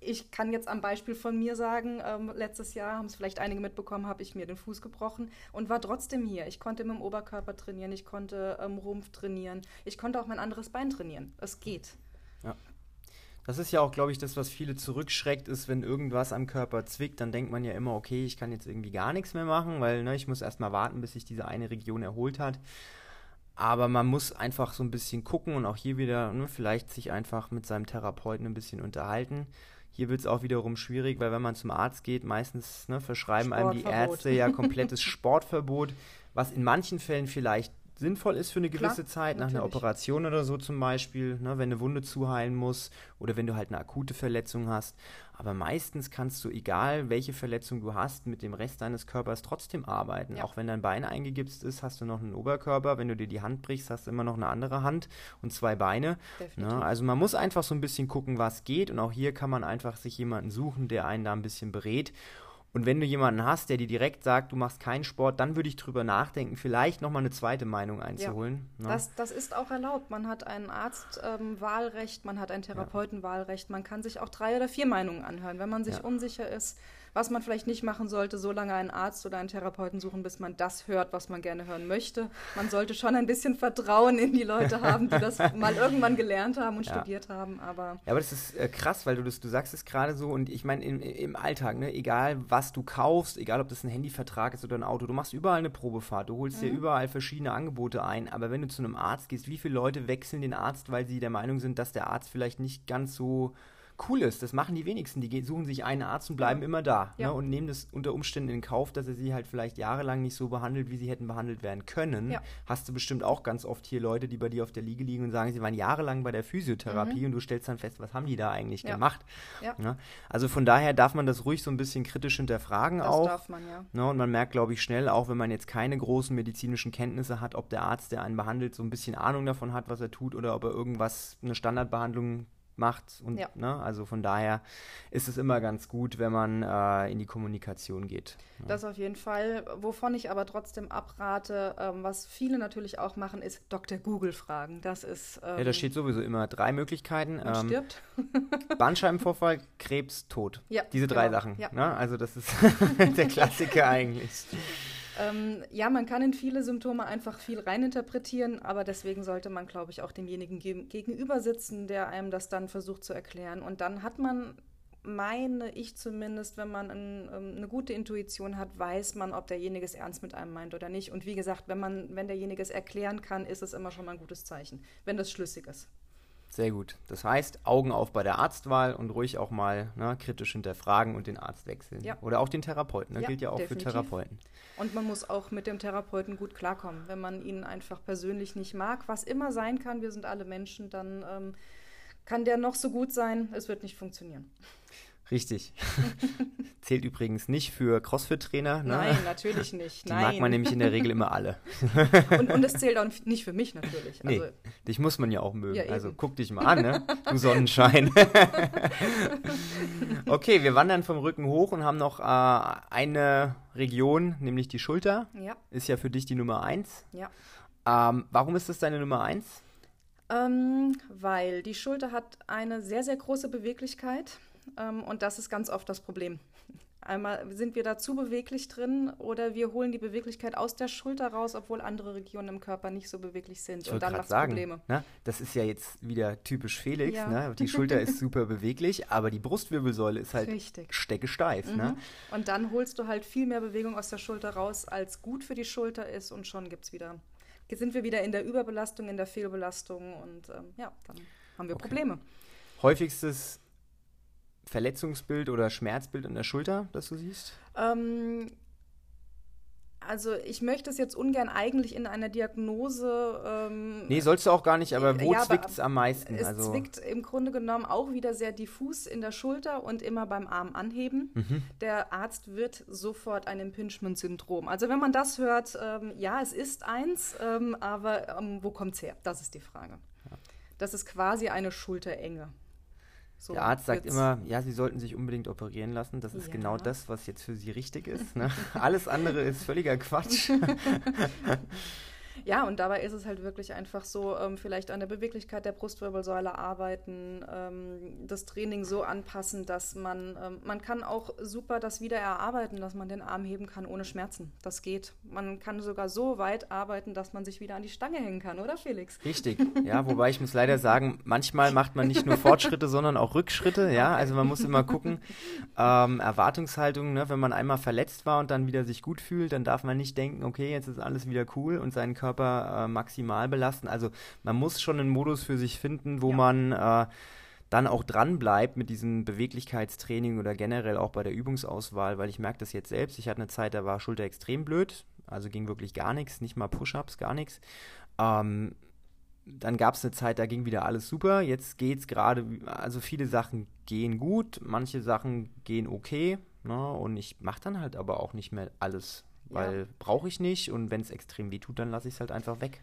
ich kann jetzt am Beispiel von mir sagen, ähm, letztes Jahr haben es vielleicht einige mitbekommen, habe ich mir den Fuß gebrochen und war trotzdem hier. Ich konnte mit dem Oberkörper trainieren, ich konnte ähm, Rumpf trainieren, ich konnte auch mein anderes Bein trainieren. Es geht. Das ist ja auch, glaube ich, das, was viele zurückschreckt, ist, wenn irgendwas am Körper zwickt, dann denkt man ja immer, okay, ich kann jetzt irgendwie gar nichts mehr machen, weil ne, ich muss erstmal warten, bis sich diese eine Region erholt hat. Aber man muss einfach so ein bisschen gucken und auch hier wieder ne, vielleicht sich einfach mit seinem Therapeuten ein bisschen unterhalten. Hier wird es auch wiederum schwierig, weil wenn man zum Arzt geht, meistens ne, verschreiben einem die Ärzte ja komplettes Sportverbot, was in manchen Fällen vielleicht sinnvoll ist für eine gewisse Klar, Zeit, nach einer Operation oder so zum Beispiel, ne, wenn eine Wunde zuheilen muss oder wenn du halt eine akute Verletzung hast. Aber meistens kannst du, egal welche Verletzung du hast, mit dem Rest deines Körpers trotzdem arbeiten. Ja. Auch wenn dein Bein eingegipst ist, hast du noch einen Oberkörper. Wenn du dir die Hand brichst, hast du immer noch eine andere Hand und zwei Beine. Ne? Also man muss einfach so ein bisschen gucken, was geht. Und auch hier kann man einfach sich jemanden suchen, der einen da ein bisschen berät. Und wenn du jemanden hast, der dir direkt sagt, du machst keinen Sport, dann würde ich drüber nachdenken, vielleicht nochmal eine zweite Meinung einzuholen. Ja, ne? das, das ist auch erlaubt. Man hat ein Arztwahlrecht, ähm, man hat ein Therapeutenwahlrecht, man kann sich auch drei oder vier Meinungen anhören. Wenn man sich ja. unsicher ist, was man vielleicht nicht machen sollte, so lange einen Arzt oder einen Therapeuten suchen, bis man das hört, was man gerne hören möchte. Man sollte schon ein bisschen Vertrauen in die Leute haben, die das mal irgendwann gelernt haben und ja. studiert haben. Aber ja, aber das ist äh, krass, weil du das, du sagst es gerade so und ich meine im, im Alltag, ne, egal was du kaufst, egal ob das ein Handyvertrag ist oder ein Auto, du machst überall eine Probefahrt, du holst mhm. dir überall verschiedene Angebote ein, aber wenn du zu einem Arzt gehst, wie viele Leute wechseln den Arzt, weil sie der Meinung sind, dass der Arzt vielleicht nicht ganz so cool ist. Das machen die wenigsten. Die suchen sich einen Arzt und bleiben ja. immer da ja. ne, und nehmen das unter Umständen in Kauf, dass er sie halt vielleicht jahrelang nicht so behandelt, wie sie hätten behandelt werden können. Ja. Hast du bestimmt auch ganz oft hier Leute, die bei dir auf der Liege liegen und sagen, sie waren jahrelang bei der Physiotherapie mhm. und du stellst dann fest, was haben die da eigentlich gemacht? Ne? Also von daher darf man das ruhig so ein bisschen kritisch hinterfragen das auch. Darf man, ja. Ne, und man merkt, glaube ich, schnell, auch wenn man jetzt keine großen medizinischen Kenntnisse hat, ob der Arzt, der einen behandelt, so ein bisschen Ahnung davon hat, was er tut oder ob er irgendwas, eine Standardbehandlung macht. Und, Ja. ne, also von daher ist es immer ganz gut, wenn man äh, in die Kommunikation geht. Das auf jeden Fall. Wovon ich aber trotzdem abrate, ähm, was viele natürlich auch machen, ist Dr. Google fragen. Das ist. Ähm, Ja, da steht sowieso immer drei Möglichkeiten. man Ähm, stirbt. Bandscheibenvorfall, Krebs, Tod. Ja, Diese drei genau, Sachen. ja. Ne? Also das ist der Klassiker eigentlich. Ähm, ja, man kann in viele Symptome einfach viel reininterpretieren, aber deswegen sollte man, glaube ich, auch demjenigen geg- gegenüber sitzen, der einem das dann versucht zu erklären. Und dann hat man, meine ich zumindest, wenn man ein, ähm, eine gute Intuition hat, weiß man, ob derjenige es ernst mit einem meint oder nicht. Und wie gesagt, wenn man, wenn derjenige es erklären kann, ist es immer schon mal ein gutes Zeichen, wenn das schlüssig ist. Sehr gut. Das heißt, Augen auf bei der Arztwahl und ruhig auch mal ne, kritisch hinterfragen und den Arzt wechseln. Ja. Oder auch den Therapeuten. Ne? Ja, Gilt ja auch definitiv. für Therapeuten. Und man muss auch mit dem Therapeuten gut klarkommen. Wenn man ihn einfach persönlich nicht mag, was immer sein kann, wir sind alle Menschen, dann ähm, kann der noch so gut sein, es wird nicht funktionieren. Richtig. Zählt übrigens nicht für Crossfit-Trainer. Ne? Nein, natürlich nicht. Die Nein. mag man nämlich in der Regel immer alle. und, und es zählt auch nicht für mich natürlich. Nee, Also, dich muss man ja auch mögen. Ja, also guck dich mal an, ne? du Sonnenschein. okay, wir wandern vom Rücken hoch und haben noch äh, eine Region, nämlich die Schulter. ja, Ist ja für dich die Nummer eins. ja. Ähm, warum ist das deine Nummer eins? Ähm, weil die Schulter hat eine sehr, sehr große Beweglichkeit und das ist ganz oft das Problem. Einmal sind wir da zu beweglich drin oder wir holen die Beweglichkeit aus der Schulter raus, obwohl andere Regionen im Körper nicht so beweglich sind. Ich und dann macht es Probleme. ne? das ist ja jetzt wieder typisch Felix. Ja. Ne? Die Schulter ist super beweglich, aber die Brustwirbelsäule ist halt Richtig. steckesteif. Ne? Mhm. Und dann holst du halt viel mehr Bewegung aus der Schulter raus, als gut für die Schulter ist und schon gibt's wieder, sind wir wieder in der Überbelastung, in der Fehlbelastung und ähm, ja, dann haben wir Okay. Probleme. Häufigstes Verletzungsbild oder Schmerzbild an der Schulter, das du siehst? Ähm, also ich möchte es jetzt ungern eigentlich in einer Diagnose. Ähm, Nee, sollst du auch gar nicht, aber wo Ja, zwickt es am meisten? es also, zwickt im Grunde genommen auch wieder sehr diffus in der Schulter und immer beim Arm anheben. Mhm. Der Arzt wird sofort ein Impingement-Syndrom. Also wenn man das hört, ähm, ja, es ist eins, ähm, aber ähm, wo kommt's her? Das ist die Frage. Das ist quasi eine Schulterenge. So Der Arzt sagt immer, ja, Sie sollten sich unbedingt operieren lassen. Das ist Ja. genau das, was jetzt für Sie richtig ist. Ne? Alles andere ist völliger Quatsch. Ja, und dabei ist es halt wirklich einfach so, ähm, vielleicht an der Beweglichkeit der Brustwirbelsäule arbeiten, ähm, das Training so anpassen, dass man, ähm, man kann auch super das wieder erarbeiten, dass man den Arm heben kann ohne Schmerzen. Das geht. Man kann sogar so weit arbeiten, dass man sich wieder an die Stange hängen kann, oder Felix? Richtig, ja, wobei ich muss leider sagen, manchmal macht man nicht nur Fortschritte, sondern auch Rückschritte, ja, also man muss immer gucken, ähm, Erwartungshaltung, ne, wenn man einmal verletzt war und dann wieder sich gut fühlt, dann darf man nicht denken, okay, jetzt ist alles wieder cool und seinen Körper äh, maximal belasten, also man muss schon einen Modus für sich finden, wo Ja. man äh, dann auch dran bleibt mit diesem Beweglichkeitstraining oder generell auch bei der Übungsauswahl, weil ich merke das jetzt selbst, ich hatte eine Zeit, da war Schulter extrem blöd, also ging wirklich gar nichts, nicht mal Push-Ups, gar nichts. Ähm, dann gab es eine Zeit, da ging wieder alles super. Jetzt geht es gerade, also viele Sachen gehen gut, manche Sachen gehen okay. Ne? Und ich mache dann halt aber auch nicht mehr alles, weil brauche ich nicht. Und wenn es extrem weh tut, dann lasse ich es halt einfach weg.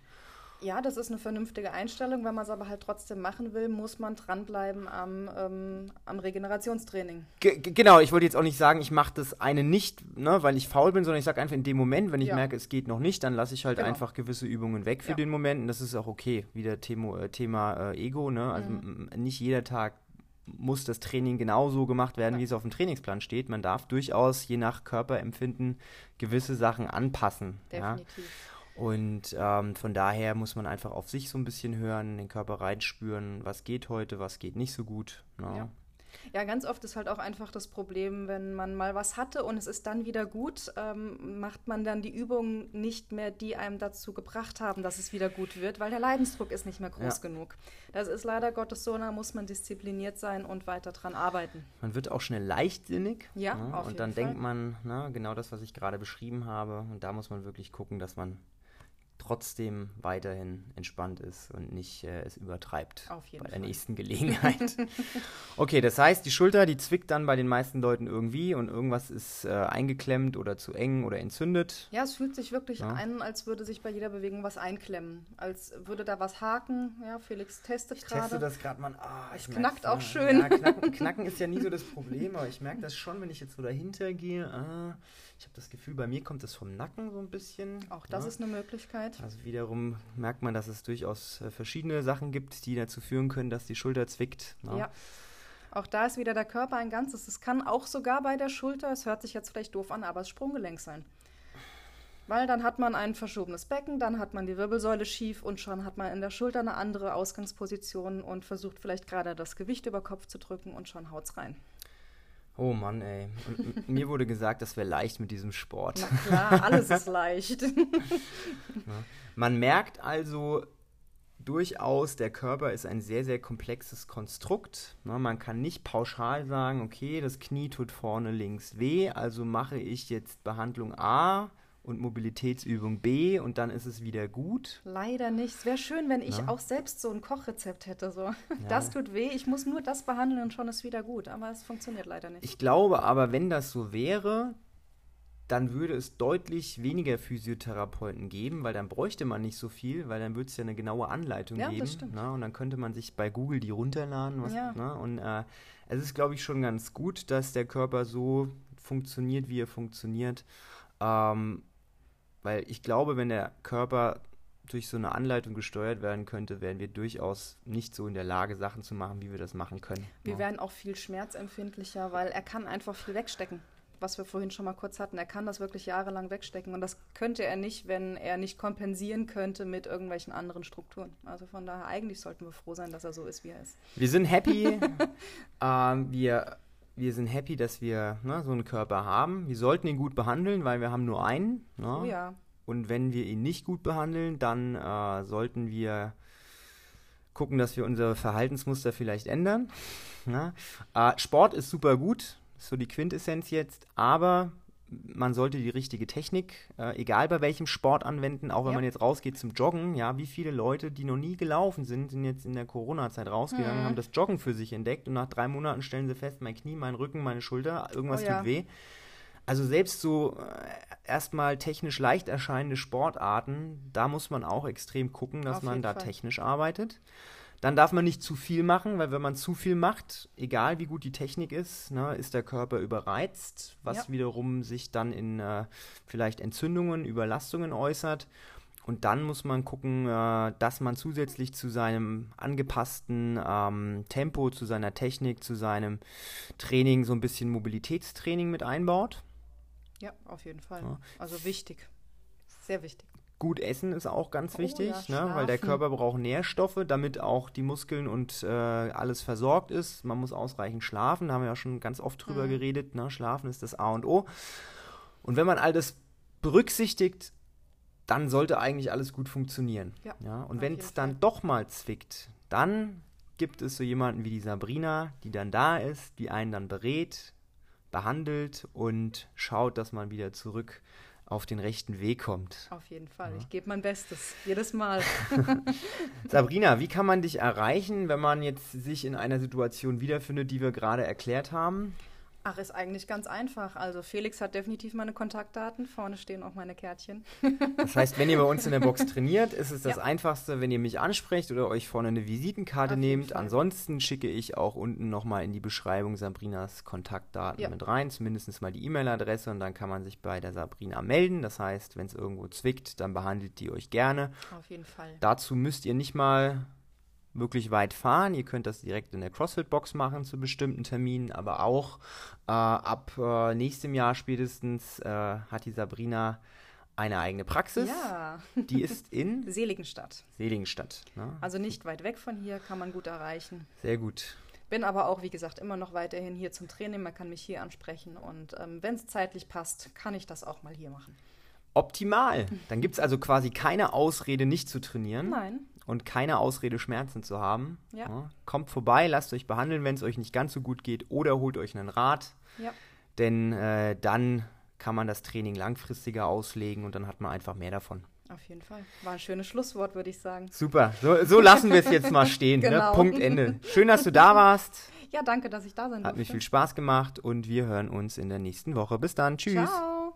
Ja, das ist eine vernünftige Einstellung. Wenn man es aber halt trotzdem machen will, muss man dranbleiben am, ähm, am Regenerationstraining. Ge ge- genau, ich wollte jetzt auch nicht sagen, ich mache das eine nicht, ne, weil ich faul bin, sondern ich sage einfach in dem Moment, wenn ich Ja. merke, es geht noch nicht, dann lasse ich halt Genau. einfach gewisse Übungen weg für Ja. den Moment. Und das ist auch okay. Wieder Thema, äh, Thema äh, Ego, ne? Also Mhm. nicht jeder Tag muss das Training genauso gemacht werden, Ja. wie es auf dem Trainingsplan steht. Man darf durchaus je nach Körperempfinden gewisse Sachen anpassen. Ja? Definitiv. Und ähm, von daher muss man einfach auf sich so ein bisschen hören, den Körper reinspüren, was geht heute, was geht nicht so gut. Ne? Ja. Ja, ganz oft ist halt auch einfach das Problem, wenn man mal was hatte und es ist dann wieder gut, ähm, macht man dann die Übungen nicht mehr, die einem dazu gebracht haben, dass es wieder gut wird, weil der Leidensdruck ist nicht mehr groß Ja. genug. Das ist leider Gottes so, da muss man diszipliniert sein und weiter dran arbeiten. Man wird auch schnell leichtsinnig. Ja, ne? auf Und jeden dann Fall. denkt man, ne, genau das, was ich gerade beschrieben habe. Und da muss man wirklich gucken, dass man trotzdem weiterhin entspannt ist und nicht äh, es übertreibt Auf jeden bei der Fall. nächsten Gelegenheit. okay, das heißt, die Schulter, die zwickt dann bei den meisten Leuten irgendwie und irgendwas ist äh, eingeklemmt oder zu eng oder entzündet. Ja, es fühlt sich wirklich Ja. an, als würde sich bei jeder Bewegung was einklemmen. Als würde da was haken. Ja, Felix testet Ich teste gerade. das gerade mal. Ich Es knackt auch ja. schön. Ja, knacken, knacken ist ja nie so das Problem, aber ich merke das schon, wenn ich jetzt so dahinter gehe. Ah, ich habe das Gefühl, bei mir kommt das vom Nacken so ein bisschen. Auch das ist eine Möglichkeit. Also wiederum merkt man, dass es durchaus äh, verschiedene Sachen gibt, die dazu führen können, dass die Schulter zwickt. ne? Ja. Auch da ist wieder der Körper ein Ganzes. Es kann auch sogar bei der Schulter, es hört sich jetzt vielleicht doof an, aber das Sprunggelenk sein. Weil dann hat man ein verschobenes Becken, dann hat man die Wirbelsäule schief und schon hat man in der Schulter eine andere Ausgangsposition und versucht vielleicht gerade das Gewicht über Kopf zu drücken und schon haut's rein. Oh Mann, ey. Und mir wurde gesagt, das wäre leicht mit diesem Sport. Na klar, alles ist leicht. Man merkt also durchaus, der Körper ist ein sehr, sehr komplexes Konstrukt. Ne, man kann nicht pauschal sagen, okay, das Knie tut vorne links weh, also mache ich jetzt Behandlung A und Mobilitätsübung B und dann ist es wieder gut. Leider nicht. Es wäre schön, wenn ich Ja. auch selbst so ein Kochrezept hätte. So. Das tut weh, ich muss nur das behandeln und schon ist wieder gut. Aber es funktioniert leider nicht. Ich glaube aber, wenn das so wäre, dann würde es deutlich weniger Physiotherapeuten geben, weil dann bräuchte man nicht so viel, weil dann würde es ja eine genaue Anleitung Ja, das geben. stimmt. Ne? Und dann könnte man sich bei Google die runterladen. Was, Ja. ne? Und äh, es ist, glaube ich, schon ganz gut, dass der Körper so funktioniert, wie er funktioniert. Ähm, weil ich glaube, wenn der Körper durch so eine Anleitung gesteuert werden könnte, wären wir durchaus nicht so in der Lage, Sachen zu machen, wie wir das machen können. Wir ne? werden auch viel schmerzempfindlicher, weil er kann einfach viel wegstecken. Was wir vorhin schon mal kurz hatten. Er kann das wirklich jahrelang wegstecken. Und das könnte er nicht, wenn er nicht kompensieren könnte mit irgendwelchen anderen Strukturen. Also von daher, eigentlich sollten wir froh sein, dass er so ist, wie er ist. Wir sind happy. ähm, wir, wir sind happy, dass wir ne, so einen Körper haben. Wir sollten ihn gut behandeln, weil wir haben nur einen. Ne? Oh ja. Und wenn wir ihn nicht gut behandeln, dann äh, sollten wir gucken, dass wir unsere Verhaltensmuster vielleicht ändern. Ne? Äh, Sport ist super gut, ist so die Quintessenz jetzt, aber man sollte die richtige Technik, äh, egal bei welchem Sport anwenden, auch wenn Ja. man jetzt rausgeht zum Joggen. Ja, wie viele Leute, die noch nie gelaufen sind, sind jetzt in der Corona-Zeit rausgegangen, Mhm. haben das Joggen für sich entdeckt und nach drei Monaten stellen sie fest, mein Knie, mein Rücken, meine Schulter, irgendwas Oh ja. tut weh. Also selbst so äh, erstmal technisch leicht erscheinende Sportarten, da muss man auch extrem gucken, dass Auf man da Fall. technisch arbeitet. Dann darf man nicht zu viel machen, weil wenn man zu viel macht, egal wie gut die Technik ist, ne, ist der Körper überreizt, was Ja. wiederum sich dann in äh, vielleicht Entzündungen, Überlastungen äußert. Und dann muss man gucken, äh, dass man zusätzlich zu seinem angepassten ähm, Tempo, zu seiner Technik, zu seinem Training so ein bisschen Mobilitätstraining mit einbaut. Ja, auf jeden Fall. Ja. Also wichtig. Sehr wichtig. Gut essen ist auch ganz Oh wichtig, ja, ne? weil der. Körper braucht Nährstoffe, damit auch die Muskeln und äh, alles versorgt ist. Man muss ausreichend schlafen, da haben wir ja schon ganz oft drüber Mhm. geredet. Ne? Schlafen ist das A und O. Und wenn man all das berücksichtigt, dann sollte eigentlich alles gut funktionieren. Ja, Und auf wenn es dann doch mal zwickt, dann gibt es so jemanden wie die Sabrina, die dann da ist, die einen dann berät, behandelt und schaut, dass man wieder zurück auf den rechten Weg kommt. Auf jeden Fall. Ich gebe mein Bestes. Jedes Mal. Sabrina, wie kann man dich erreichen, wenn man jetzt sich in einer Situation wiederfindet, die wir gerade erklärt haben? Ach, ist eigentlich ganz einfach. Also Felix hat definitiv meine Kontaktdaten. Vorne stehen auch meine Kärtchen. Das heißt, wenn ihr bei uns in der Box trainiert, ist es das Ja. Einfachste, wenn ihr mich ansprecht oder euch vorne eine Visitenkarte Auf nehmt. Ansonsten schicke ich auch unten nochmal in die Beschreibung Sabrinas Kontaktdaten Ja. mit rein, zumindest mal die E-Mail-Adresse und dann kann man sich bei der Sabrina melden. Das heißt, wenn es irgendwo zwickt, dann behandelt die euch gerne. Auf jeden Fall. Dazu müsst ihr nicht mal wirklich weit fahren. Ihr könnt das direkt in der CrossFit-Box machen zu bestimmten Terminen, aber auch äh, ab äh, nächstem Jahr spätestens äh, hat die Sabrina eine eigene Praxis. Ja, Die ist in Seligenstadt. Seligenstadt. Ne? Also nicht weit weg von hier, kann man gut erreichen. Sehr gut. Bin aber auch, wie gesagt, immer noch weiterhin hier zum Training. Man kann mich hier ansprechen und ähm, wenn es zeitlich passt, kann ich das auch mal hier machen. Optimal. Dann gibt es also quasi keine Ausrede, nicht zu trainieren Nein, und keine Ausrede, Schmerzen zu haben. Ja. Ne? Kommt vorbei, lasst euch behandeln, wenn es euch nicht ganz so gut geht oder holt euch einen Rat. ja, Denn äh, dann kann man das Training langfristiger auslegen und dann hat man einfach mehr davon. Auf jeden Fall. War ein schönes Schlusswort, würde ich sagen. Super. So, so lassen wir es jetzt mal stehen. Ne? Genau. Ne? Punkt Ende. Schön, dass du da warst. Ja, danke, dass ich da sein Hat durfte. mir viel Spaß gemacht und wir hören uns in der nächsten Woche. Bis dann. Tschüss. Ciao.